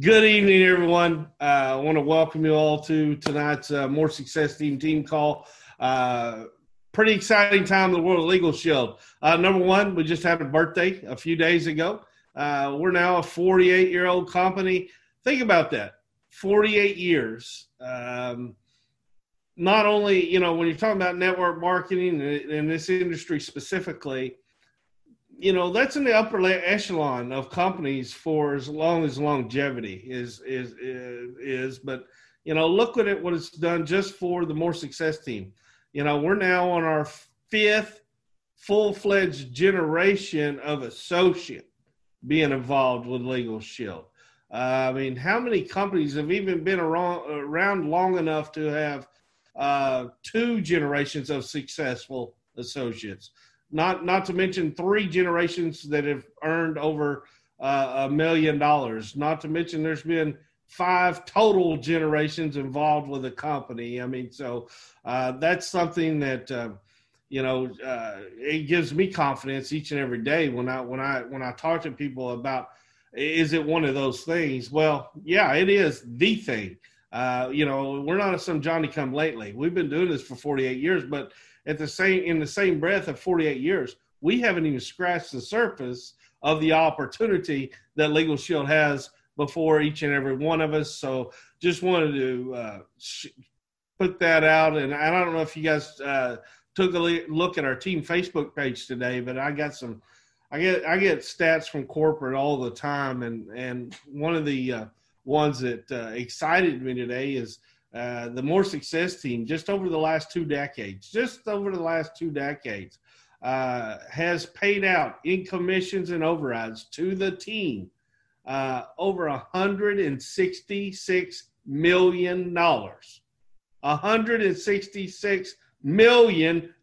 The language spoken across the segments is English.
Good evening, everyone. Uh, I want to welcome you all to tonight's uh, More Success Team team call. Uh, pretty exciting time in the world Legal Shield. Uh, number one, we just had a birthday a few days ago. Uh, we're now a 48 year old company. Think about that 48 years. Um, not only, you know, when you're talking about network marketing in this industry specifically, you know that's in the upper echelon of companies for as long as longevity is is is, but you know look at it what it's done just for the more success team. You know we're now on our fifth full-fledged generation of associate being involved with legal shield. Uh, i mean how many companies have even been around, around long enough to have uh, two generations of successful associates not not to mention three generations that have earned over uh, a million dollars. Not to mention there's been five total generations involved with the company. I mean, so uh, that's something that uh, you know uh, it gives me confidence each and every day when I when I when I talk to people about is it one of those things? Well, yeah, it is the thing. Uh, you know, we're not some Johnny come lately. We've been doing this for 48 years, but at the same in the same breath of 48 years, we haven't even scratched the surface of the opportunity that Legal Shield has before each and every one of us. So just wanted to uh, sh- put that out. And I don't know if you guys uh, took a look at our team Facebook page today, but I got some. I get I get stats from corporate all the time, and and one of the uh, ones that uh, excited me today is uh, the more success team just over the last two decades, just over the last two decades, uh, has paid out in commissions and overrides to the team uh, over $166 million. $166 million.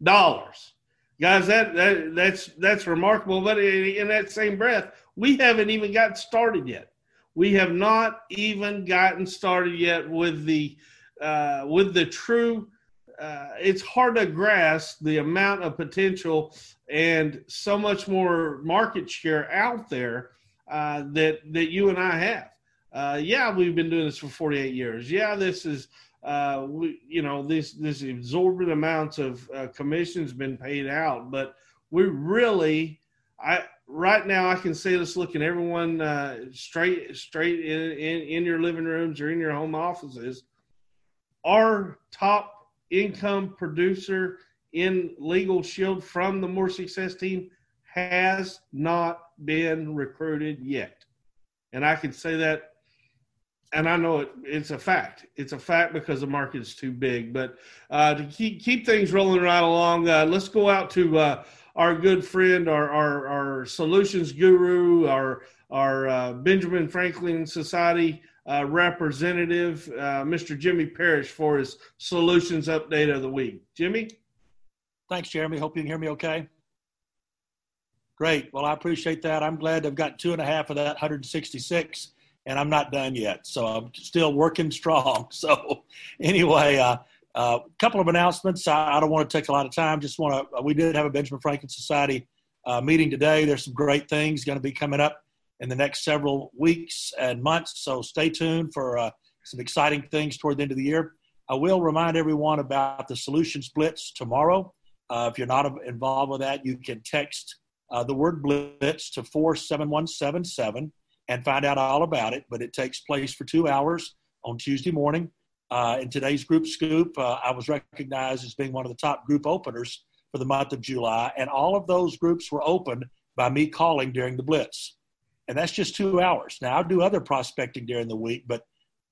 Guys, that, that that's that's remarkable. But in that same breath, we haven't even gotten started yet. We have not even gotten started yet with the uh, with the true, uh, it's hard to grasp the amount of potential and so much more market share out there uh, that that you and I have. Uh, yeah, we've been doing this for 48 years. Yeah, this is uh, we, you know this this exorbitant amounts of uh, commissions been paid out, but we really I right now I can say this looking everyone uh, straight straight in, in, in your living rooms or in your home offices our top income producer in Legal Shield from the More Success team has not been recruited yet. And I can say that, and I know it, it's a fact. It's a fact because the market is too big. But uh, to keep, keep things rolling right along, uh, let's go out to uh, our good friend, our, our, our solutions guru, our, our uh, Benjamin Franklin Society uh, representative, uh, Mr. Jimmy Parrish, for his solutions update of the week. Jimmy? Thanks, Jeremy. Hope you can hear me okay. Great. Well, I appreciate that. I'm glad I've got two and a half of that 166, and I'm not done yet. So I'm still working strong. So, anyway, a uh, uh, couple of announcements. I, I, don't want to take a lot of time. Just want to, we did have a Benjamin Franklin Society uh, meeting today. There's some great things going to be coming up in the next several weeks and months. So stay tuned for uh, some exciting things toward the end of the year. I will remind everyone about the Solutions Blitz tomorrow. Uh, if you're not involved with that, you can text uh, the word Blitz to 47177 and find out all about it. But it takes place for two hours on Tuesday morning. Uh, in today's group scoop, uh, I was recognized as being one of the top group openers for the month of July, and all of those groups were opened by me calling during the Blitz and that's just two hours. Now, I'll do other prospecting during the week, but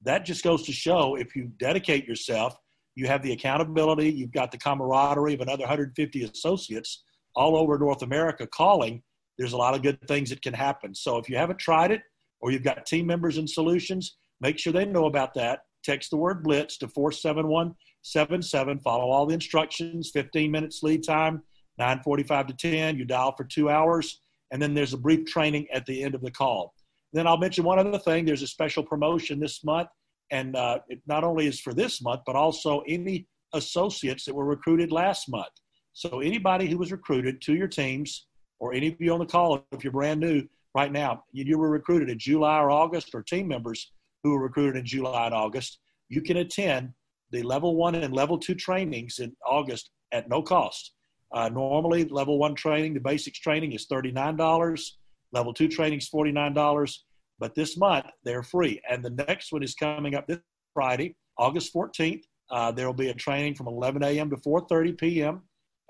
that just goes to show if you dedicate yourself, you have the accountability, you've got the camaraderie of another 150 associates all over North America calling. There's a lot of good things that can happen. So if you haven't tried it or you've got team members and solutions, make sure they know about that. Text the word Blitz to 47177. Follow all the instructions, 15 minutes lead time, 945 to 10. You dial for two hours and then there's a brief training at the end of the call. Then I'll mention one other thing. There's a special promotion this month, and uh, it not only is for this month, but also any associates that were recruited last month. So anybody who was recruited to your teams, or any of you on the call, if you're brand new, right now, you were recruited in July or August, or team members who were recruited in July and August, you can attend the level one and level two trainings in August at no cost. Uh, normally, level one training, the basics training is $39. Level two training is $49. But this month, they're free. And the next one is coming up this Friday, August 14th. Uh, there will be a training from 11 a.m. to 4.30 p.m.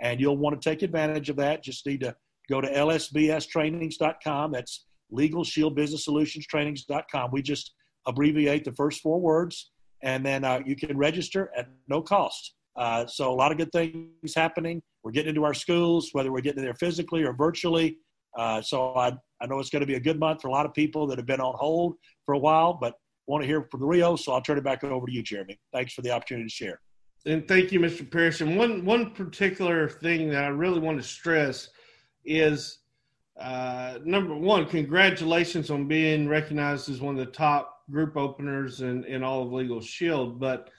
And you'll want to take advantage of that. Just need to go to lsbstrainings.com. That's Legal Shield Business Solutions Trainings.com. We just abbreviate the first four words, and then uh, you can register at no cost. Uh, so a lot of good things happening. We're getting into our schools, whether we're getting there physically or virtually. Uh, so I, I know it's going to be a good month for a lot of people that have been on hold for a while, but want to hear from the Rio. So I'll turn it back over to you, Jeremy. Thanks for the opportunity to share. And thank you, Mr. Pearson. One one particular thing that I really want to stress is uh, number one, congratulations on being recognized as one of the top group openers in, in all of Legal Shield. But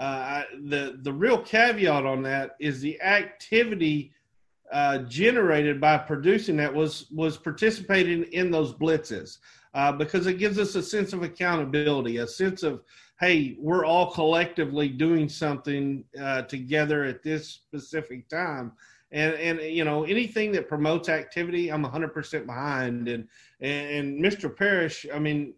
uh, the the real caveat on that is the activity uh, generated by producing that was was participating in those blitzes uh, because it gives us a sense of accountability, a sense of hey, we're all collectively doing something uh, together at this specific time. And, and you know anything that promotes activity, I'm 100% behind. And and Mr. Parrish, I mean,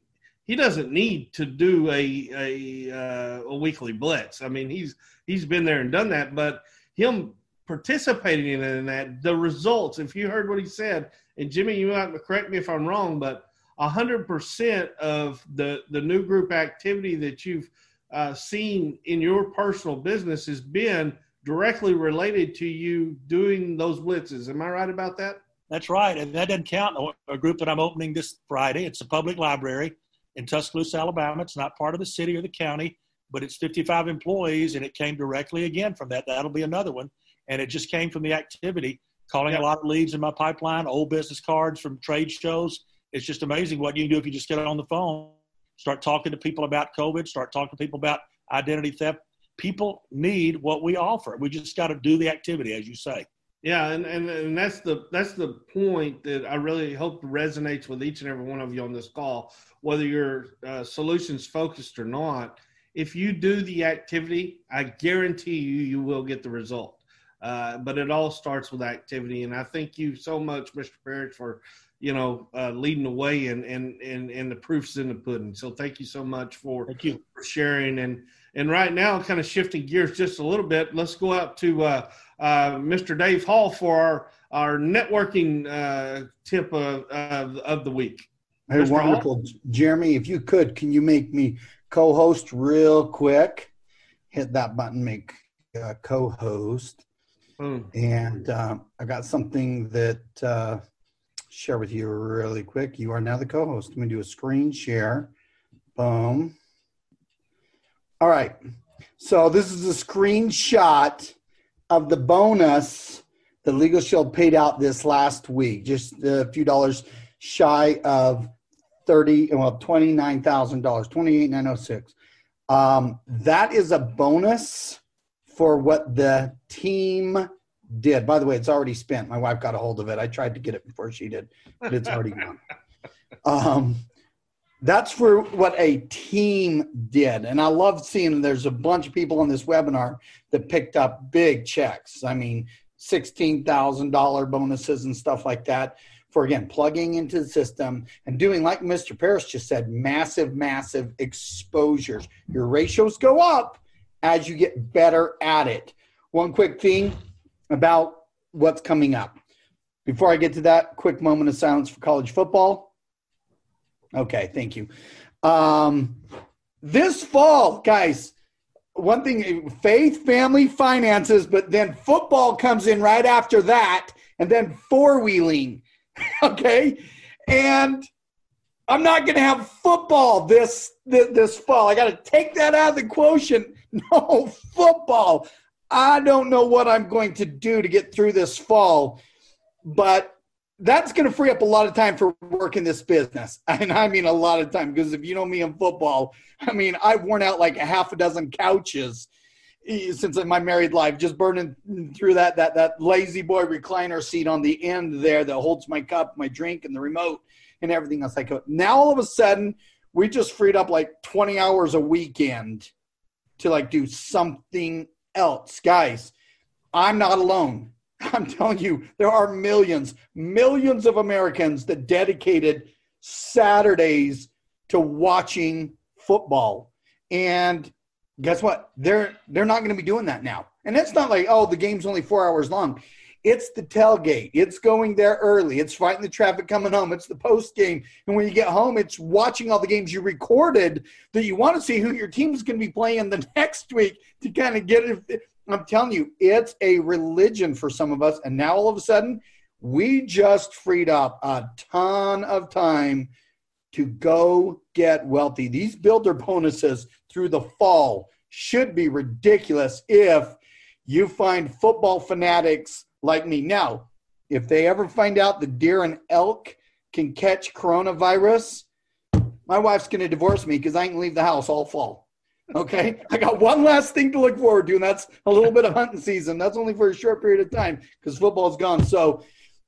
he doesn't need to do a a, uh, a weekly blitz. I mean, he's he's been there and done that, but him participating in that, the results. If you heard what he said, and Jimmy, you might correct me if I'm wrong, but hundred percent of the the new group activity that you've uh, seen in your personal business has been directly related to you doing those blitzes. Am I right about that? That's right, and that doesn't count a group that I'm opening this Friday. It's a public library in Tuscaloosa, Alabama. It's not part of the city or the county, but it's 55 employees, and it came directly again from that. That'll be another one, and it just came from the activity, calling a lot of leads in my pipeline, old business cards from trade shows. It's just amazing what you can do if you just get on the phone, start talking to people about COVID, start talking to people about identity theft. People need what we offer. We just got to do the activity, as you say. Yeah, and, and and that's the that's the point that I really hope resonates with each and every one of you on this call, whether you're uh, solutions focused or not. If you do the activity, I guarantee you you will get the result. Uh, but it all starts with activity, and I thank you so much, Mr. Parrish, for you know uh, leading the way, and and and and the proofs in the pudding. So thank you so much for thank you for sharing and and right now, kind of shifting gears just a little bit, let's go out to uh, uh, Mr. Dave Hall for our, our networking uh, tip of, of, of, the week. Hey, Mr. wonderful. Hall? Jeremy, if you could, can you make me co host real quick? Hit that button, make uh, co host. Mm. And um, I got something that uh, share with you really quick. You are now the co host. I'm going to do a screen share. Boom. All right. So this is a screenshot of the bonus the Legal Shield paid out this last week, just a few dollars shy of thirty, well, twenty nine thousand dollars, twenty eight nine oh six. Um, that is a bonus for what the team did. By the way, it's already spent. My wife got a hold of it. I tried to get it before she did, but it's already gone. Um, that's for what a team did. And I love seeing there's a bunch of people on this webinar that picked up big checks. I mean, $16,000 bonuses and stuff like that for, again, plugging into the system and doing, like Mr. Parrish just said, massive, massive exposures. Your ratios go up as you get better at it. One quick thing about what's coming up. Before I get to that, quick moment of silence for college football. Okay, thank you. Um, this fall, guys, one thing faith, family, finances, but then football comes in right after that, and then four wheeling. okay, and I'm not going to have football this, this this fall. I got to take that out of the quotient. No football. I don't know what I'm going to do to get through this fall, but that's going to free up a lot of time for work in this business. And I mean a lot of time because if you know me in football, I mean, I've worn out like a half a dozen couches since my married life, just burning through that, that, that lazy boy recliner seat on the end there that holds my cup, my drink, and the remote. and everything else. I Like now, all of a sudden, we just freed up like 20 hours a weekend to like do something else, guys. I'm not alone. I'm telling you, there are millions, millions of Americans that dedicated Saturdays to watching football. And guess what? They're they're not going to be doing that now. And it's not like, oh, the game's only four hours long. It's the tailgate. It's going there early. It's fighting the traffic coming home. It's the post game. And when you get home, it's watching all the games you recorded that you want to see who your team's going to be playing the next week to kind of get it. I'm telling you, it's a religion for some of us. And now all of a sudden, we just freed up a ton of time to go get wealthy. These builder bonuses through the fall should be ridiculous if you find football fanatics like me. Now, if they ever find out the deer and elk can catch coronavirus, my wife's going to divorce me because I ain't leave the house all fall. Okay, I got one last thing to look forward to, and that's a little bit of hunting season. That's only for a short period of time because football's gone. So,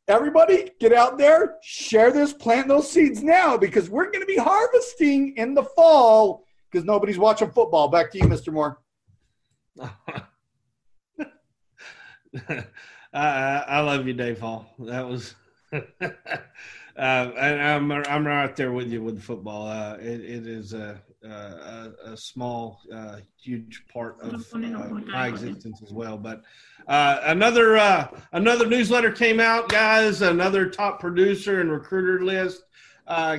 everybody, get out there, share this, plant those seeds now because we're going to be harvesting in the fall because nobody's watching football. Back to you, Mr. Moore. I, I love you, Dave Hall. That was, uh, I'm I'm right there with you with football. Uh, it, it is a, a, a small, uh, huge part of uh, my existence as well. But uh, another uh, another newsletter came out, guys. Another top producer and recruiter list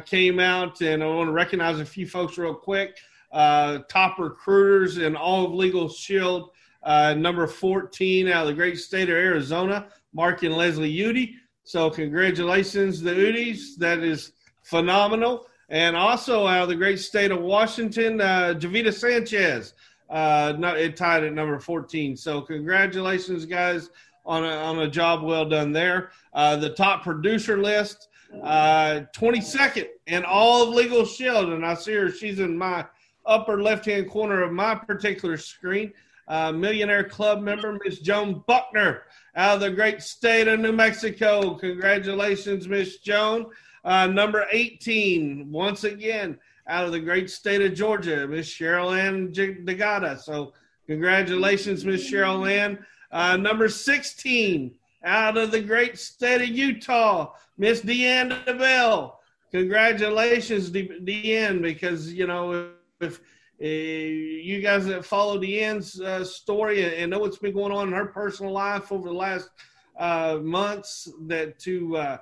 came out, and I want to recognize a few folks real quick. top recruiters in all of Legal Shield uh, number 14 out of the great state of Arizona, Mark and Leslie Udy. So, congratulations, the Udys. That is phenomenal. And also out of the great state of Washington, uh, Javita Sanchez. Uh, it tied at number 14. So, congratulations, guys, on a, on a job well done there. Uh, the top producer list, uh, 22nd in all of Legal Shield. And I see her, she's in my upper left hand corner of my particular screen uh, Millionaire Club member, Miss Joan Buckner, out of the great state of New Mexico. Congratulations, Miss Joan. Uh, number 18, once again, out of the great state of Georgia, Miss Cheryl Ann Degata. So, congratulations, Miss Cheryl Ann. Uh, number 16, out of the great state of Utah, Miss Deanne DeBell. Congratulations, De- Deanne, because, you know, if – uh, you guys that follow Deanne's uh, story and know what's been going on in her personal life over the last uh, months, that to uh,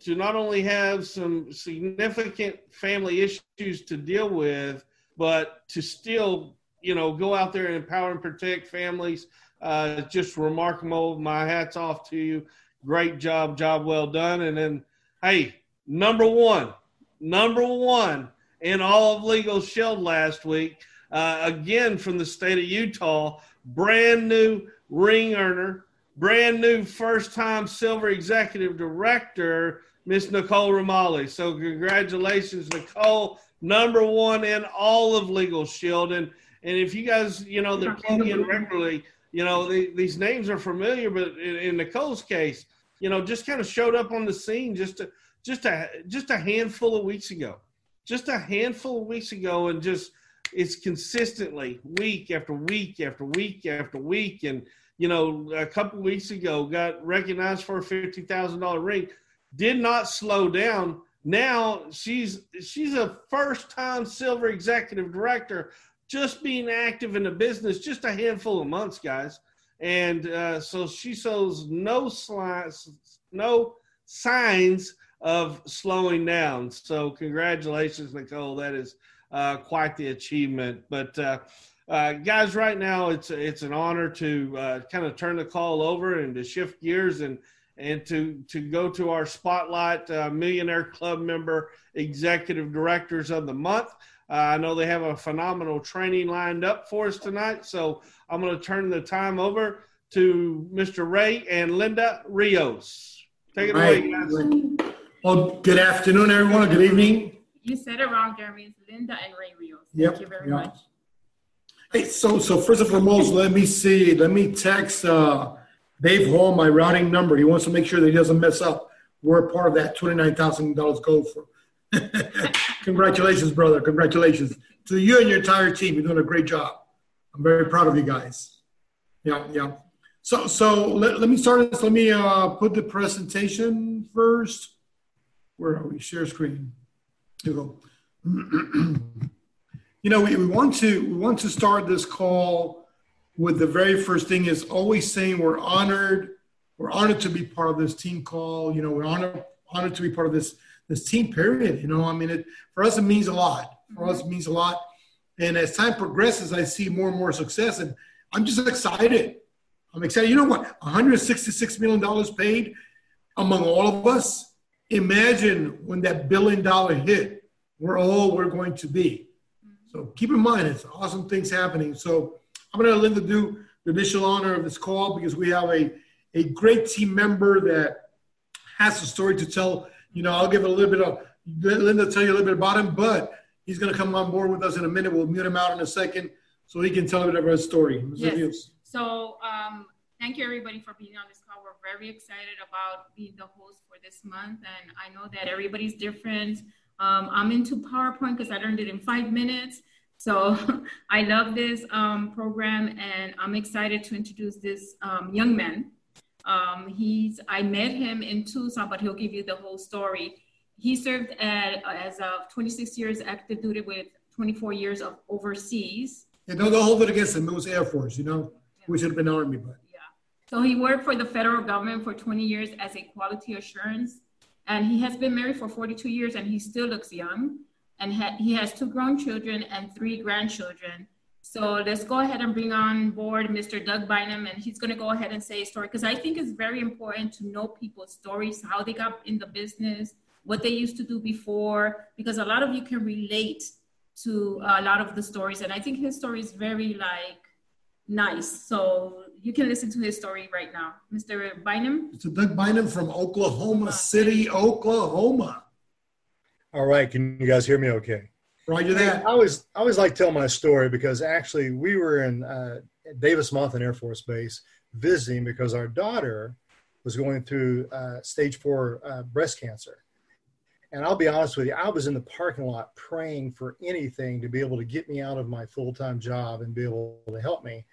to not only have some significant family issues to deal with, but to still you know go out there and empower and protect families. Uh, just remarkable. My hats off to you. Great job, job well done. And then, hey, number one, number one in all of Legal Shield last week. Uh, again, from the state of Utah, brand new ring earner, brand new first time silver executive director, Miss Nicole Romali. So, congratulations, Nicole, number one in all of Legal Shield. And, and if you guys, you know, they're plugging in regularly, you know, the, these names are familiar, but in, in Nicole's case, you know, just kind of showed up on the scene just a, just a, just a handful of weeks ago just a handful of weeks ago and just it's consistently week after week after week after week and you know a couple weeks ago got recognized for a $50,000 ring did not slow down now she's she's a first time silver executive director just being active in the business just a handful of months guys and uh, so she shows no slides no signs of slowing down. So congratulations, Nicole. That is uh, quite the achievement. But uh, uh, guys, right now it's it's an honor to uh, kind of turn the call over and to shift gears and and to to go to our spotlight uh, millionaire club member executive directors of the month. Uh, I know they have a phenomenal training lined up for us tonight, so I'm going to turn the time over to Mr. Ray and Linda Rios. Take it right. away, guys. Well, good afternoon, everyone. Good evening. You said it wrong, Jeremy. It's Linda and Ray Rios. Thank yep, you very yep. much. Hey, so so first and foremost, let me see. Let me text uh, Dave Hall my routing number. He wants to make sure that he doesn't mess up. We're part of that twenty nine thousand dollars goal for Congratulations, brother. Congratulations to you and your entire team. You're doing a great job. I'm very proud of you guys. Yeah, yeah. So, so let, let me start this. Let me uh, put the presentation first. Where are we? Share screen. Here we go. you know, we, we want to we want to start this call with the very first thing is always saying we're honored. We're honored to be part of this team call. You know, we're honored honored to be part of this this team period. You know, I mean, it for us it means a lot. For us, it means a lot. And as time progresses, I see more and more success, and I'm just excited. I'm excited. You know what? 166 million dollars paid among all of us. Imagine when that billion dollar hit, we're all we're going to be. So keep in mind, it's awesome things happening. So I'm going to let Linda do the initial honor of this call because we have a, a great team member that has a story to tell. You know, I'll give a little bit of Linda tell you a little bit about him, but he's going to come on board with us in a minute. We'll mute him out in a second so he can tell a bit of his story. Yes. So um, thank you everybody for being on this call. We're very excited about being the host for this month, and I know that everybody's different. Um, I'm into PowerPoint because I learned it in five minutes. So I love this um, program, and I'm excited to introduce this um, young man. Um, he's I met him in Tucson, but he'll give you the whole story. He served at, as a 26 years active duty with 24 years of overseas. Yeah, don't, don't hold it against him. It was Air Force, you know. Yeah. We should have been Army, but. Yeah. So he worked for the federal government for 20 years as a quality assurance, and he has been married for 42 years, and he still looks young. And ha- he has two grown children and three grandchildren. So let's go ahead and bring on board Mr. Doug Bynum, and he's going to go ahead and say a story because I think it's very important to know people's stories, how they got in the business, what they used to do before, because a lot of you can relate to a lot of the stories. And I think his story is very like nice. So you can listen to his story right now. Mr. Bynum? It's a Doug Bynum from Oklahoma ah, City, Oklahoma. All right. Can you guys hear me okay? Roger that. I always, I always like to tell my story because actually we were in uh, Davis Monthan Air Force Base visiting because our daughter was going through uh, stage four uh, breast cancer. And I'll be honest with you, I was in the parking lot praying for anything to be able to get me out of my full time job and be able to help me.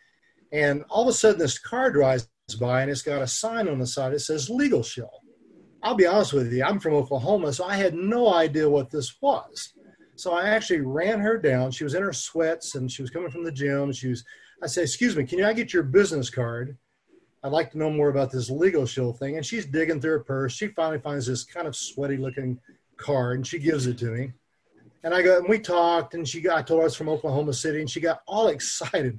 And all of a sudden, this car drives by and it's got a sign on the side that says Legal Shield. I'll be honest with you, I'm from Oklahoma, so I had no idea what this was. So I actually ran her down. She was in her sweats and she was coming from the gym. She was, I said, Excuse me, can you, I get your business card? I'd like to know more about this legal shield thing. And she's digging through her purse. She finally finds this kind of sweaty looking card and she gives it to me. And I go, and we talked, and she got, I told I was from Oklahoma City, and she got all excited.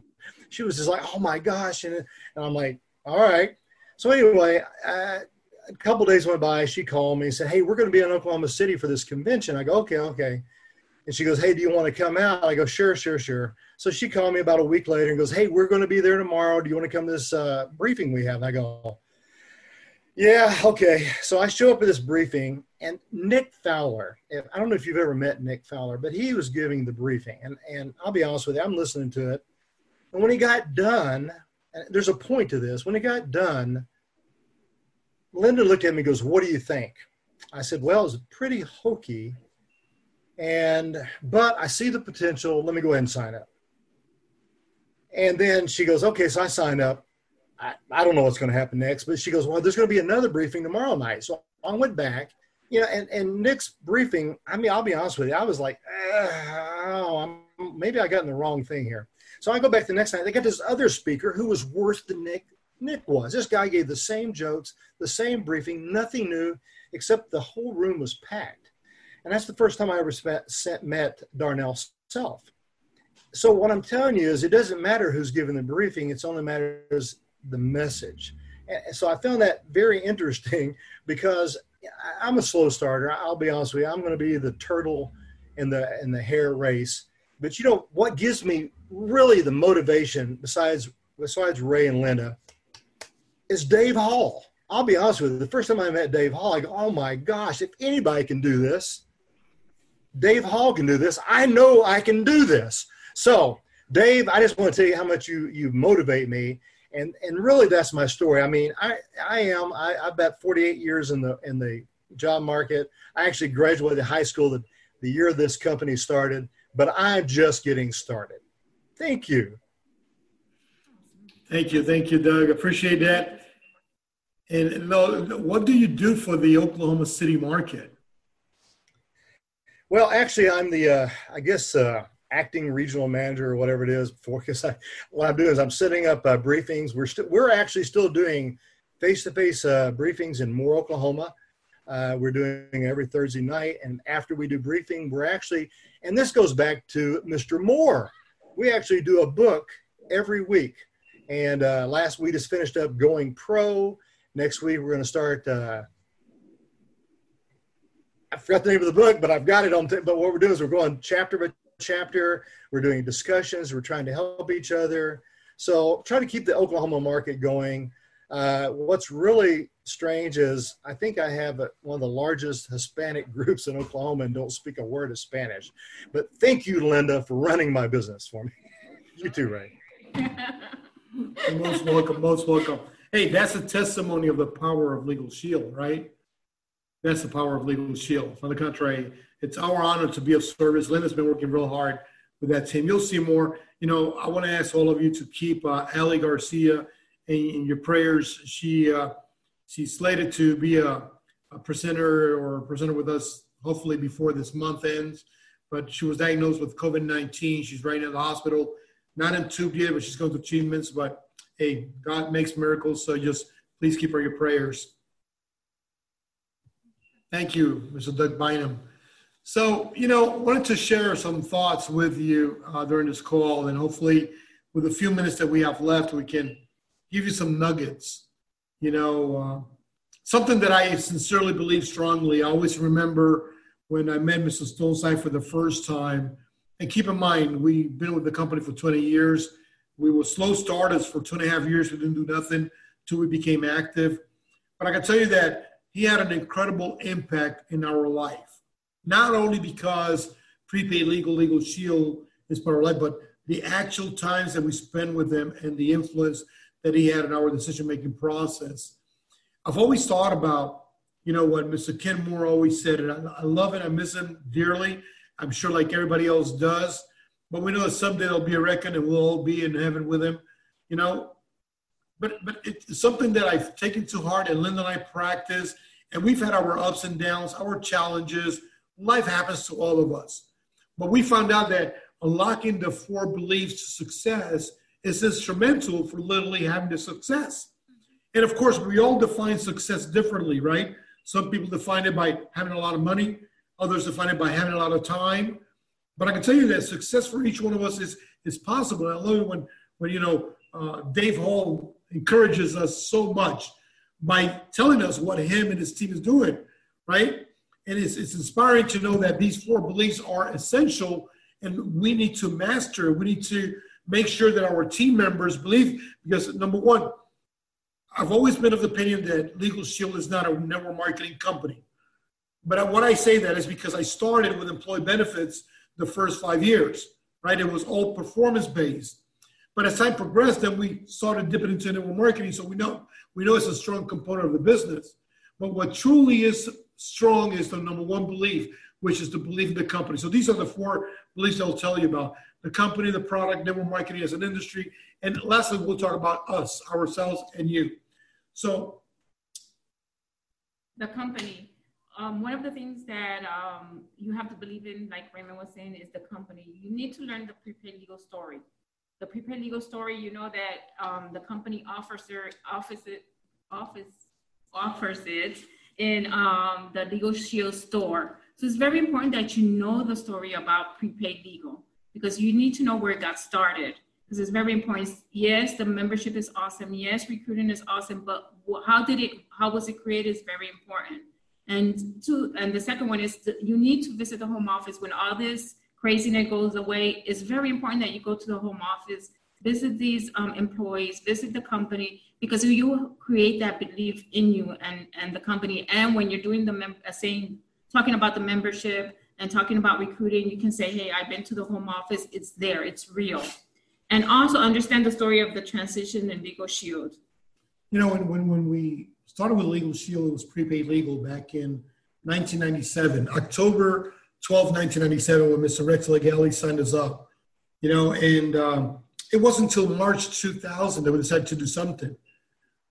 She was just like, oh my gosh. And, and I'm like, all right. So anyway, uh, a couple days went by. She called me and said, hey, we're going to be in Oklahoma City for this convention. I go, okay, okay. And she goes, hey, do you want to come out? I go, sure, sure, sure. So she called me about a week later and goes, hey, we're going to be there tomorrow. Do you want to come to this uh, briefing we have? And I go, yeah, okay. So I show up at this briefing, and Nick Fowler, I don't know if you've ever met Nick Fowler, but he was giving the briefing. And, and I'll be honest with you, I'm listening to it. And when he got done, there's a point to this. When he got done, Linda looked at me and goes, What do you think? I said, Well, it's pretty hokey. And, but I see the potential. Let me go ahead and sign up. And then she goes, Okay, so I sign up. I, I don't know what's going to happen next, but she goes, well, there's going to be another briefing tomorrow night. So I went back, you know, and, and Nick's briefing, I mean, I'll be honest with you. I was like, oh, I'm, maybe I got in the wrong thing here. So I go back the next night. They got this other speaker who was worse than Nick. Nick was. This guy gave the same jokes, the same briefing, nothing new, except the whole room was packed. And that's the first time I ever met Darnell Self. So what I'm telling you is it doesn't matter who's giving the briefing. It's only matters the message. And so I found that very interesting because I'm a slow starter. I'll be honest with you. I'm going to be the turtle in the in the hare race. But you know what gives me really the motivation besides besides Ray and Linda is Dave Hall. I'll be honest with you. The first time I met Dave Hall, I go, "Oh my gosh! If anybody can do this, Dave Hall can do this. I know I can do this." So, Dave, I just want to tell you how much you you motivate me and and really that's my story. I mean, I I am I, I bet 48 years in the in the job market. I actually graduated high school the, the year this company started, but I'm just getting started. Thank you. Thank you. Thank you, Doug. Appreciate that. And what do you do for the Oklahoma City market? Well, actually, I'm the, uh, I guess, uh, acting regional manager or whatever it is. Because I, what I'm doing is I'm setting up uh, briefings. We're we're actually still doing face-to-face uh, briefings in Moore, Oklahoma. Uh, we're doing every Thursday night, and after we do briefing, we're actually, and this goes back to Mr. Moore. We actually do a book every week, and uh, last we just finished up going pro. Next week we're going to start. Uh, I forgot the name of the book, but I've got it on. T- but what we're doing is we're going chapter by chapter. We're doing discussions. We're trying to help each other. So try to keep the Oklahoma market going. Uh, what's really strange is I think I have a, one of the largest Hispanic groups in Oklahoma and don't speak a word of Spanish. But thank you, Linda, for running my business for me. you too, Ray. most welcome. Most welcome. Hey, that's a testimony of the power of Legal Shield, right? That's the power of Legal Shield. On the contrary, it's our honor to be of service. Linda's been working real hard with that team. You'll see more. You know, I want to ask all of you to keep uh, Ali Garcia in, in, your prayers. She uh, she's slated to be a, a presenter or a presenter with us hopefully before this month ends. But she was diagnosed with COVID 19. She's right in the hospital, not in intubed yet, but she's going through treatments. But hey, God makes miracles. So just please keep her your prayers. Thank you, Mr. Doug Bynum. So, you know, wanted to share some thoughts with you uh, during this call, and hopefully, with a few minutes that we have left, we can give you some nuggets. You know, uh, something that I sincerely believe strongly. I always remember when I met Mr. Stonecipher for the first time. And keep in mind, we've been with the company for 20 years. We were slow starters for two and a half years. We didn't do nothing until we became active. But I can tell you that he had an incredible impact in our life not only because prepaid legal, legal shield is part of our life, but the actual times that we spend with him and the influence that he had in our decision making process. I've always thought about, you know, what Mr. Ken Moore always said, and I, I love it. I miss him dearly. I'm sure, like everybody else does. But we know that someday there'll be a reckon and we'll all be in heaven with him, you know. But but it's something that I've taken to heart, and Linda and I practice, and we've had our ups and downs, our challenges, life happens to all of us. But we found out that unlocking the four beliefs to success is instrumental for literally having the success. And of course, we all define success differently, right? Some people define it by having a lot of money, others define it by having a lot of time. But I can tell you that success for each one of us is is possible. And I love it when when you know uh, Dave Hall encourages us so much by telling us what him and his team is doing, right? And it's, it's inspiring to know that these four beliefs are essential and we need to master. We need to make sure that our team members believe because number one, I've always been of the opinion that Legal Shield is not a network marketing company. But when I say that is because I started with employee benefits the first five years, right? It was all performance based. But as time progressed, then we started dipping into network marketing. So we know we know it's a strong component of the business. But what truly is strong is the number one belief, which is the belief in the company. So these are the four beliefs I'll tell you about the company, the product, network marketing as an industry. And lastly, we'll talk about us, ourselves, and you. So, the company. Um, one of the things that um, you have to believe in, like Raymond was saying, is the company. You need to learn the prepaid legal story. The prepaid legal story, you know that um, the company their office it, office offers it in um, the Legal Shield store. So it's very important that you know the story about prepaid legal because you need to know where it got started. Because it's very important. Yes, the membership is awesome. Yes, recruiting is awesome, but how did it? How was it created? Is very important. And two, and the second one is you need to visit the home office when all this craziness goes away. It's very important that you go to the home office, visit these um, employees, visit the company, because you create that belief in you and, and the company. And when you're doing the mem- uh, saying, talking about the membership and talking about recruiting, you can say, hey, I've been to the home office. It's there. It's real. And also understand the story of the transition in Legal Shield. You know, when, when, when we started with Legal Shield, it was prepaid legal back in 1997, October 12, 1997, when Mr. Rex Legale signed us up. You know, and um, it wasn't until March 2000 that we decided to do something.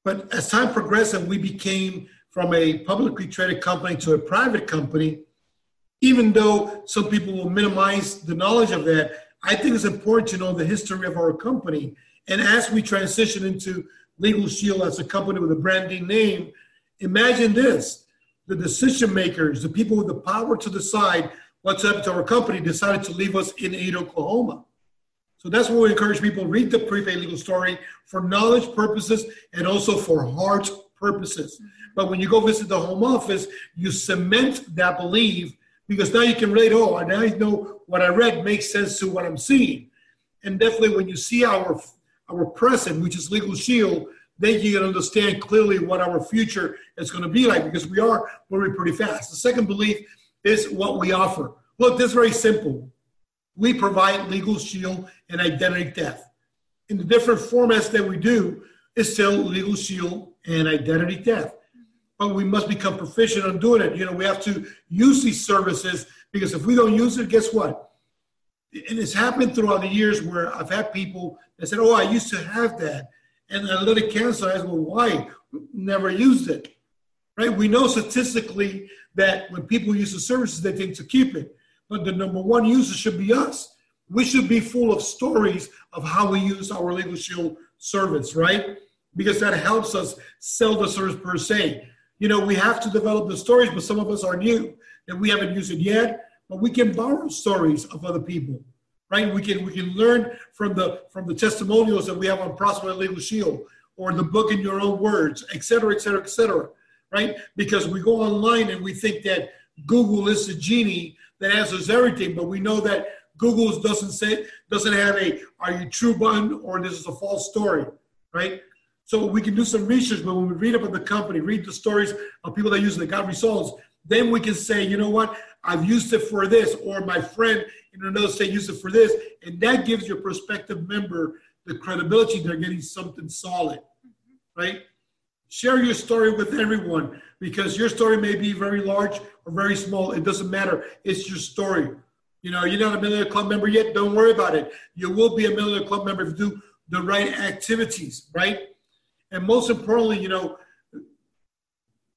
But as time progressed and we became from a publicly traded company to a private company, even though some people will minimize the knowledge of that, I think it's important to know the history of our company. And as we transition into Legal Shield as a company with a branding name, imagine this the decision makers, the people with the power to decide what's up to our company, decided to leave us in Ada, Oklahoma. So that's why we encourage people read the prepaid legal story for knowledge purposes and also for heart purposes. But when you go visit the home office, you cement that belief because now you can relate. Oh, now I know what I read makes sense to what I'm seeing. And definitely, when you see our our present, which is Legal Shield, then you can understand clearly what our future is going to be like because we are moving pretty fast. The second belief is what we offer. Look, this is very simple. We provide legal shield and identity theft. In the different formats that we do, it's still legal shield and identity theft. But we must become proficient on doing it. You know, we have to use these services because if we don't use it, guess what? And it's happened throughout the years where I've had people that said, Oh, I used to have that. And it cancel. I said, Well, why? Never used it. Right? We know statistically that when people use the services, they think to keep it. But the number one user should be us. We should be full of stories of how we use our Legal Shield service, right? Because that helps us sell the service per se. You know, we have to develop the stories, but some of us are new and we haven't used it yet. But we can borrow stories of other people, right? We can we can learn from the from the testimonials that we have on Prosper Legal Shield or the book in your own words, et cetera, et cetera, et cetera, right? Because we go online and we think that Google is the genie that answers everything, but we know that Google doesn't say doesn't have a "Are you true?" button or this is a false story, right? So we can do some research, but when we read about the company, read the stories of people that use it that got results, then we can say, you know what, I've used it for this, or my friend in another state used it for this, and that gives your prospective member the credibility they're getting something solid, right? Share your story with everyone because your story may be very large or very small. It doesn't matter. It's your story. You know, you're not a Millionaire Club member yet. Don't worry about it. You will be a Millionaire Club member if you do the right activities, right? And most importantly, you know,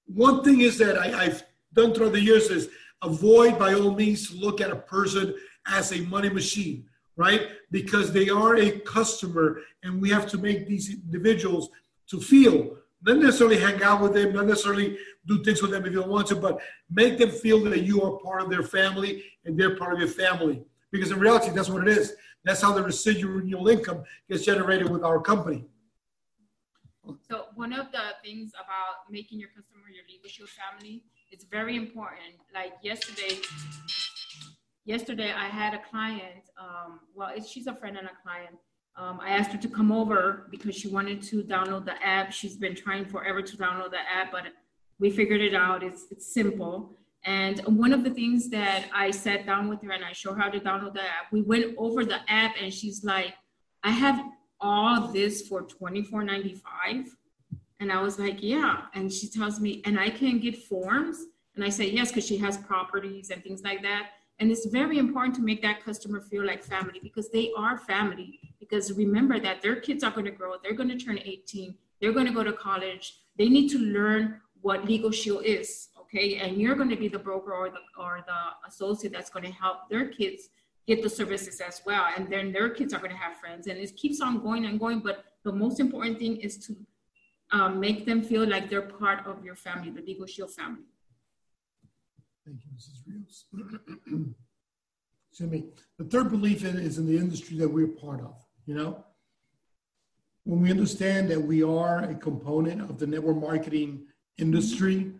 one thing is that I, have done throughout the years is avoid by all means to look at a person as a money machine, right? Because they are a customer and we have to make these individuals to feel, not necessarily hang out with them, not necessarily do things with them if you want to, but make them feel that you are part of their family and they're part of your family. Because in reality, that's what it is. That's how the residual income gets generated with our company. So one of the things about making your customer your legal family, it's very important. Like yesterday, yesterday I had a client. Um, well, she's a friend and a client. Um, I asked her to come over because she wanted to download the app. She's been trying forever to download the app, but we figured it out. It's it's simple. And one of the things that I sat down with her and I showed her how to download the app. We went over the app and she's like, I have all this for $24.95 and i was like yeah and she tells me and i can get forms and i say yes because she has properties and things like that and it's very important to make that customer feel like family because they are family because remember that their kids are going to grow they're going to turn 18 they're going to go to college they need to learn what legal shield is okay and you're going to be the broker or the or the associate that's going to help their kids get the services as well. And then their kids are going to have friends. And it keeps on going and going. But the most important thing is to um, make them feel like they're part of your family, the Legal Shield family. Thank you, Mrs. Rios. Excuse me. The third belief is in the industry that we're part of. You know, when we understand that we are a component of the network marketing industry,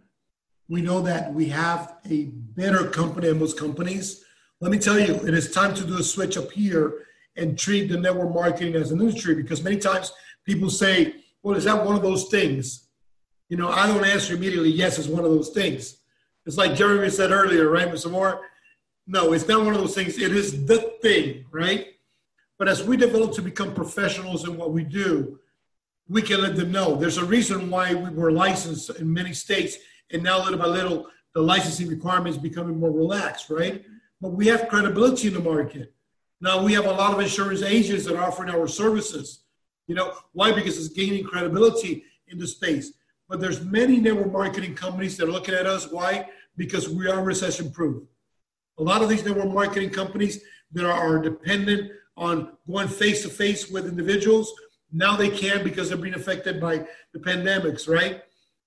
we know that we have a better company than most companies let me tell you, it is time to do a switch up here and treat the network marketing as an industry because many times people say, well, is that one of those things? You know, I don't answer immediately, yes, it's one of those things. It's like Jeremy said earlier, right, Mr. Moore? No, it's not one of those things. It is the thing, right? But as we develop to become professionals in what we do, we can let them know. There's a reason why we were licensed in many states, and now little by little the licensing requirements becoming more relaxed, right? But we have credibility in the market. Now we have a lot of insurance agents that are offering our services. You know why? Because it's gaining credibility in the space. But there's many network marketing companies that are looking at us. Why? Because we are recession proof. A lot of these network marketing companies that are dependent on going face to face with individuals now they can because they're being affected by the pandemics, right?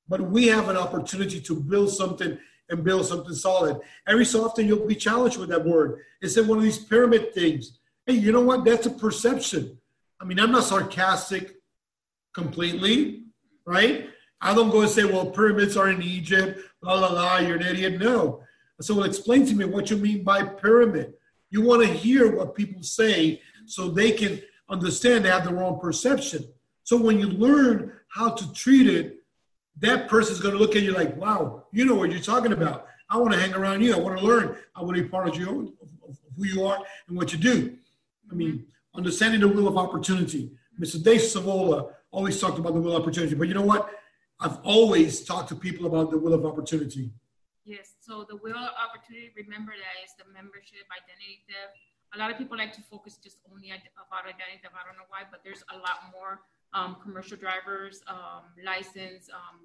But we have an opportunity to build something and build something solid. Every so often you'll be challenged with that word. It's in one of these pyramid things. Hey, you know what? That's a perception. I mean, I'm not sarcastic completely, right? I don't go and say, well, pyramids are in Egypt, la la la, you're an idiot. No. So well, explain to me what you mean by pyramid. You want to hear what people say so they can understand they have the wrong perception. So when you learn how to treat it, that person's going to look at you like, wow, you know what you're talking about. I want to hang around you. I want to learn. I want to be part of, you, of who you are and what you do. I mean, understanding the wheel of opportunity. Mr. Dave Savola always talked about the wheel of opportunity. But you know what? I've always talked to people about the wheel of opportunity. Yes. So the wheel of opportunity, remember that is the membership, identity theft, a lot of people like to focus just only about identity theft. I don't know why, but there's a lot more um, commercial drivers, um, license, um,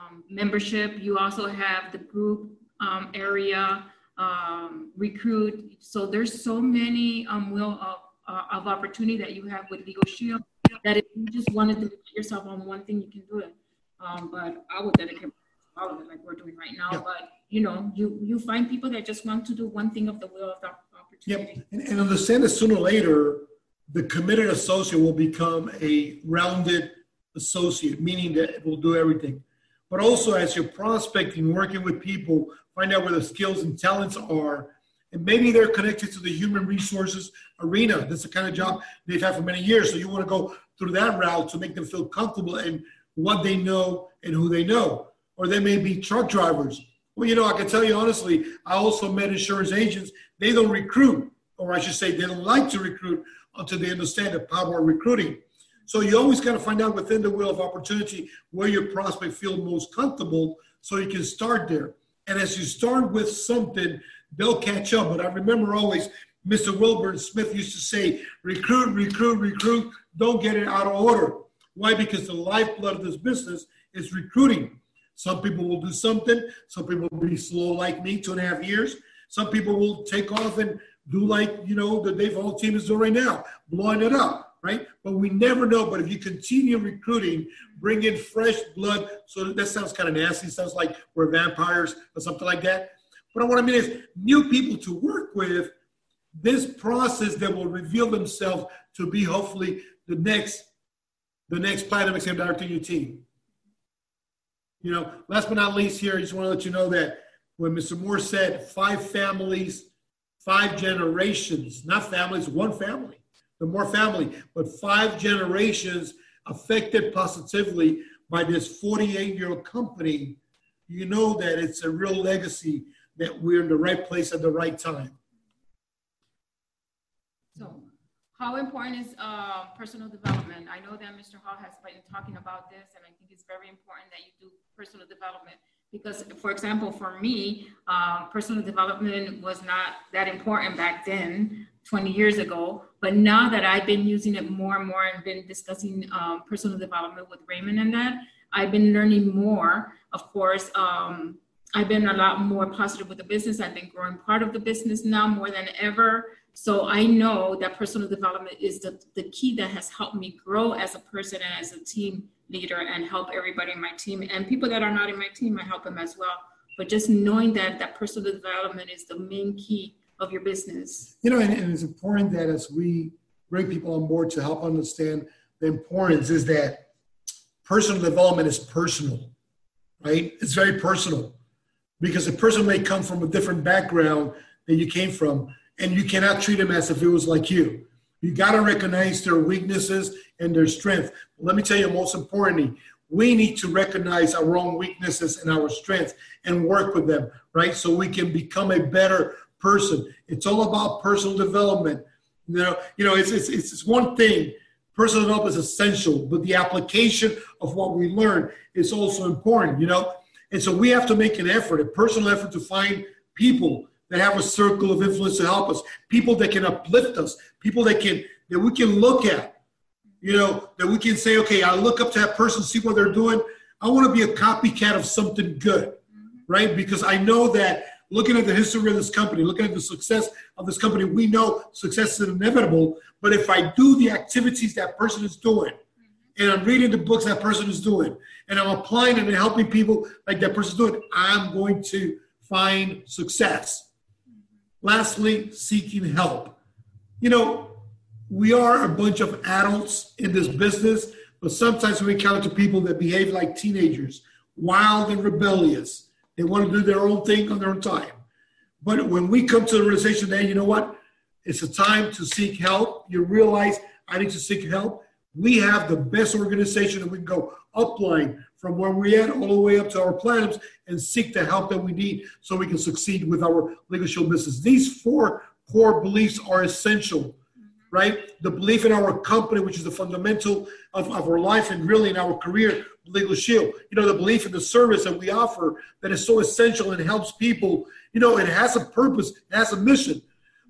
um membership. You also have the group um, area, um, recruit. So there's so many will of, uh, of opportunity that you have with Legal Shield that if you just wanted to put yourself on one thing, you can do it. Um, but I would dedicate all of it like we're doing right now. Yeah. But you know, you you find people that just want to do one thing of the will of the Yep. And, and understand that sooner or later, the committed associate will become a rounded associate, meaning that it will do everything. But also, as you're prospecting, working with people, find out where the skills and talents are. And maybe they're connected to the human resources arena. That's the kind of job they've had for many years. So you want to go through that route to make them feel comfortable in what they know and who they know. Or they may be truck drivers well, you know, I can tell you honestly, I also met insurance agents. They don't recruit, or I should say, they don't like to recruit until they understand the power of recruiting. So you always got to find out within the wheel of opportunity where your prospect feel most comfortable, so you can start there. And as you start with something, they'll catch up. But I remember always Mr. Wilbur Smith used to say, recruit, recruit, recruit. Don't get it out of order. Why? Because the lifeblood of this business is recruiting. Some people will do something. Some people will be slow like me, two and a half years. Some people will take off and do like, you know, the Dave Hall team is doing right now, blowing it up, right? But we never know. But if you continue recruiting, bring in fresh blood. So that sounds kind of nasty. sounds like we're vampires or something like that. But what I want to mean is new people to work with, this process that will reveal themselves to be hopefully the next, the next platinum exam director in your team. You know, last but not least here, I just want to let you know that when Mr. Moore said five families, five generations, not families, one family, the Moore family, but five generations affected positively by this 48 year old company, you know that it's a real legacy that we're in the right place at the right time. So how important is uh, personal development? I know that Mr. Hall has been talking about this, and I think it's very important that you do personal development because, for example, for me, uh, personal development was not that important back then, 20 years ago. But now that I've been using it more and more and been discussing um, personal development with Raymond and that, I've been learning more. Of course, um, I've been a lot more positive with the business. I've been growing part of the business now more than ever. So I know that personal development is the, the key that has helped me grow as a person and as a team leader and help everybody in my team. And people that are not in my team, I help them as well. But just knowing that that personal development is the main key of your business. You know, and, and it's important that as we bring people on board to help understand the importance is that personal development is personal, right? It's very personal because a person may come from a different background than you came from and you cannot treat them as if it was like you. You got to recognize their weaknesses and their strength. Let me tell you, most importantly, we need to recognize our own weaknesses and our strengths and work with them, right? So we can become a better person. It's all about personal development. You know, you know, it's it's it's one thing. Personal development is essential, but the application of what we learn is also important. You know, And so we have to make an effort, a personal effort to find people that have a circle of influence to help us, people that can uplift us, people that can that we can look at, you know, that we can say, okay, I look up to that person, see what they're doing. I want to be a copycat of something good, right? Because I know that looking at the history of this company, looking at the success of this company, we know success is inevitable. But if I do the activities that person is doing, and I'm reading the books that person is doing, and I'm applying and helping people like that person is doing, I'm going to find success. Lastly, seeking help. You know, we are a bunch of adults in this business, but sometimes we encounter people that behave like teenagers, wild and rebellious. They want to do their own thing on their own time. But when we come to the realization that, you know what, it's a time to seek help, you realize I need to seek help. We have the best organization that we can go upline from where we're at all the way up to our plans and seek the help that we need so we can succeed with our legal shield business. These four core beliefs are essential, right? The belief in our company, which is the fundamental of, of our life and really in our career, legal shield. You know, the belief in the service that we offer that is so essential and helps people. You know, it has a purpose, it has a mission.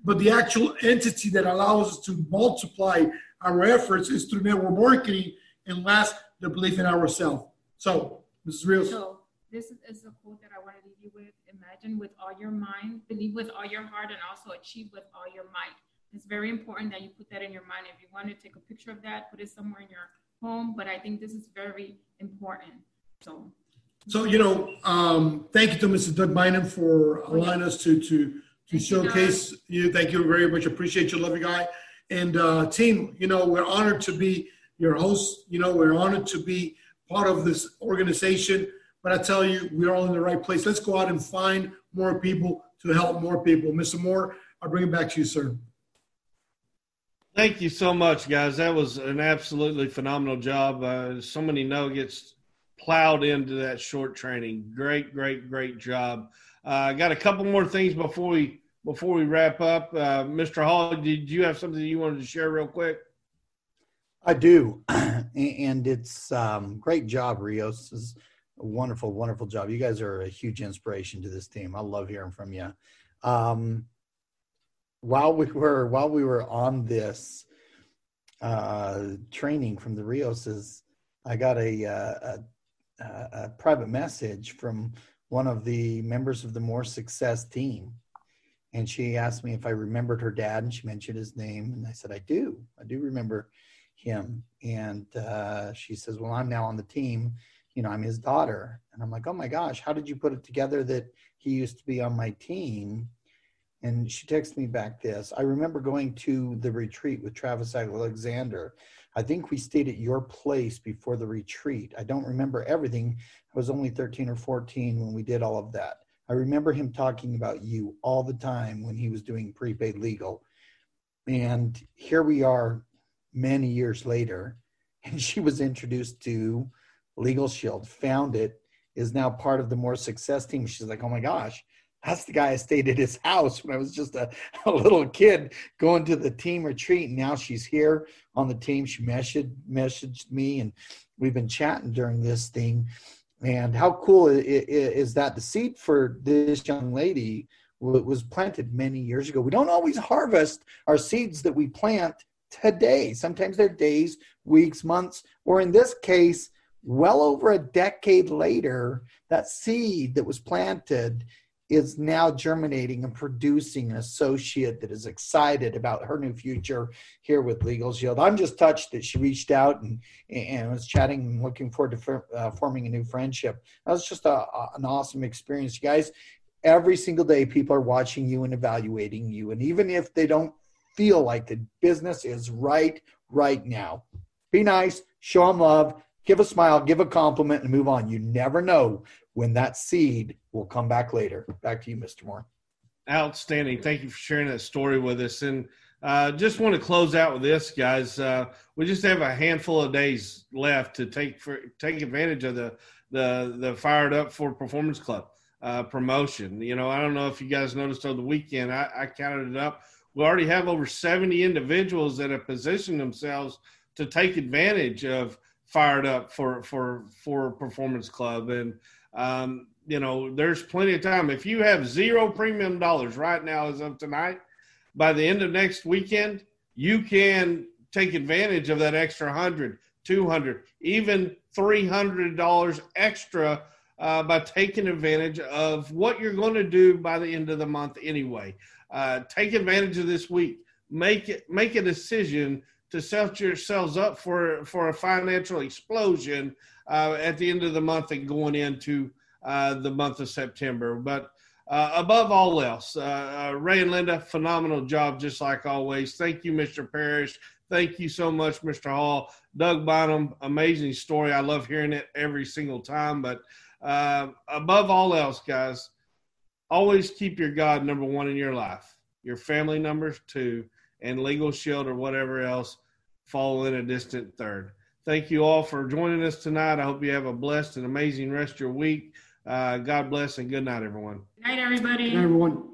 But the actual entity that allows us to multiply our efforts is through network marketing and last, the belief in ourselves. So, Mrs. Rios. So, this is a quote that I want to leave you with. Imagine with all your mind, believe with all your heart, and also achieve with all your might. It's very important that you put that in your mind. If you want to take a picture of that, put it somewhere in your home. But I think this is very important. So, so you know, um, thank you to Mr. Doug Bynum for allowing us to to to showcase you. Thank you very much. Appreciate you, love you guy. And uh, team, you know, we're honored to be your host. You know, we're honored to be part of this organization. But I tell you, we're all in the right place. Let's go out and find more people to help more people. Mr. Moore, I'll bring it back to you, sir. Thank you so much, guys. That was an absolutely phenomenal job. Uh, so many nuggets plowed into that short training. Great, great, great job. Uh, I uh, got a couple more things before we before we wrap up. Uh, Mr. Hall, did you have something you wanted to share real quick? I do, and it's um, great job, Rios. Is a wonderful, wonderful job. You guys are a huge inspiration to this team. I love hearing from you. Um, while we were while we were on this uh, training from the Rioses, I got a, uh, a, a, private message from one of the members of the More Success team, and she asked me if I remembered her dad, and she mentioned his name, and I said I do, I do remember him, and uh, she says, "Well, I'm now on the team." You know, I'm his daughter. And I'm like, oh my gosh, how did you put it together that he used to be on my team? And she texted me back this. I remember going to the retreat with Travis Alexander. I think we stayed at your place before the retreat. I don't remember everything. I was only 13 or 14 when we did all of that. I remember him talking about you all the time when he was doing prepaid legal. And here we are many years later, and she was introduced to Legal Shield, found it, is now part of the more success team. She's like, oh my gosh, that's the guy I stayed at his house when I was just a, a little kid going to the team retreat. And now she's here on the team. She messaged, messaged me and we've been chatting during this thing. And how cool is that? The seed for this young lady was planted many years ago. We don't always harvest our seeds that we plant today. Sometimes they're days, weeks, months, or in this case, well over a decade later, that seed that was planted is now germinating and producing an associate that is excited about her new future here with Legal Shield. I'm just touched that she reached out and, and was chatting and looking forward to uh, forming a new friendship. That was just a, an awesome experience, you guys. Every single day, people are watching you and evaluating you. And even if they don't feel like the business is right right now, be nice, show them love, give a smile, give a compliment, and move on. You never know when that seed will come back later. Back to you, Mr. Moore. Outstanding. Thank you for sharing that story with us. And uh, just want to close out with this, guys. Uh, we just have a handful of days left to take for take advantage of the the the fired up for Performance Club uh, promotion. You know, I don't know if you guys noticed over the weekend. I, I counted it up. We already have over seventy individuals that have positioned themselves to take advantage of fired up for for for Performance Club and um, you know, there's plenty of time. If you have zero premium dollars right now as of tonight, by the end of next weekend, you can take advantage of that extra 100, 200, even $300 extra uh, by taking advantage of what you're going to do by the end of the month anyway. Uh, take advantage of this week. Make it make a decision to set yourselves up for for a financial explosion uh, at the end of the month and going into uh, the month of September. But uh, above all else, uh, uh, Ray and Linda, phenomenal job, just like always. Thank you, Mr. Parrish. Thank you so much, Mr. Hall. Doug Bynum, amazing story. I love hearing it every single time. But above all else, guys, always keep your God number one in your life, your family number two, and Legal Shield or whatever else fall in a distant third. Thank you all for joining us tonight. I hope you have a blessed and amazing rest of your week. Uh, God bless and good night, everyone. Good night, everybody. Good night, everyone.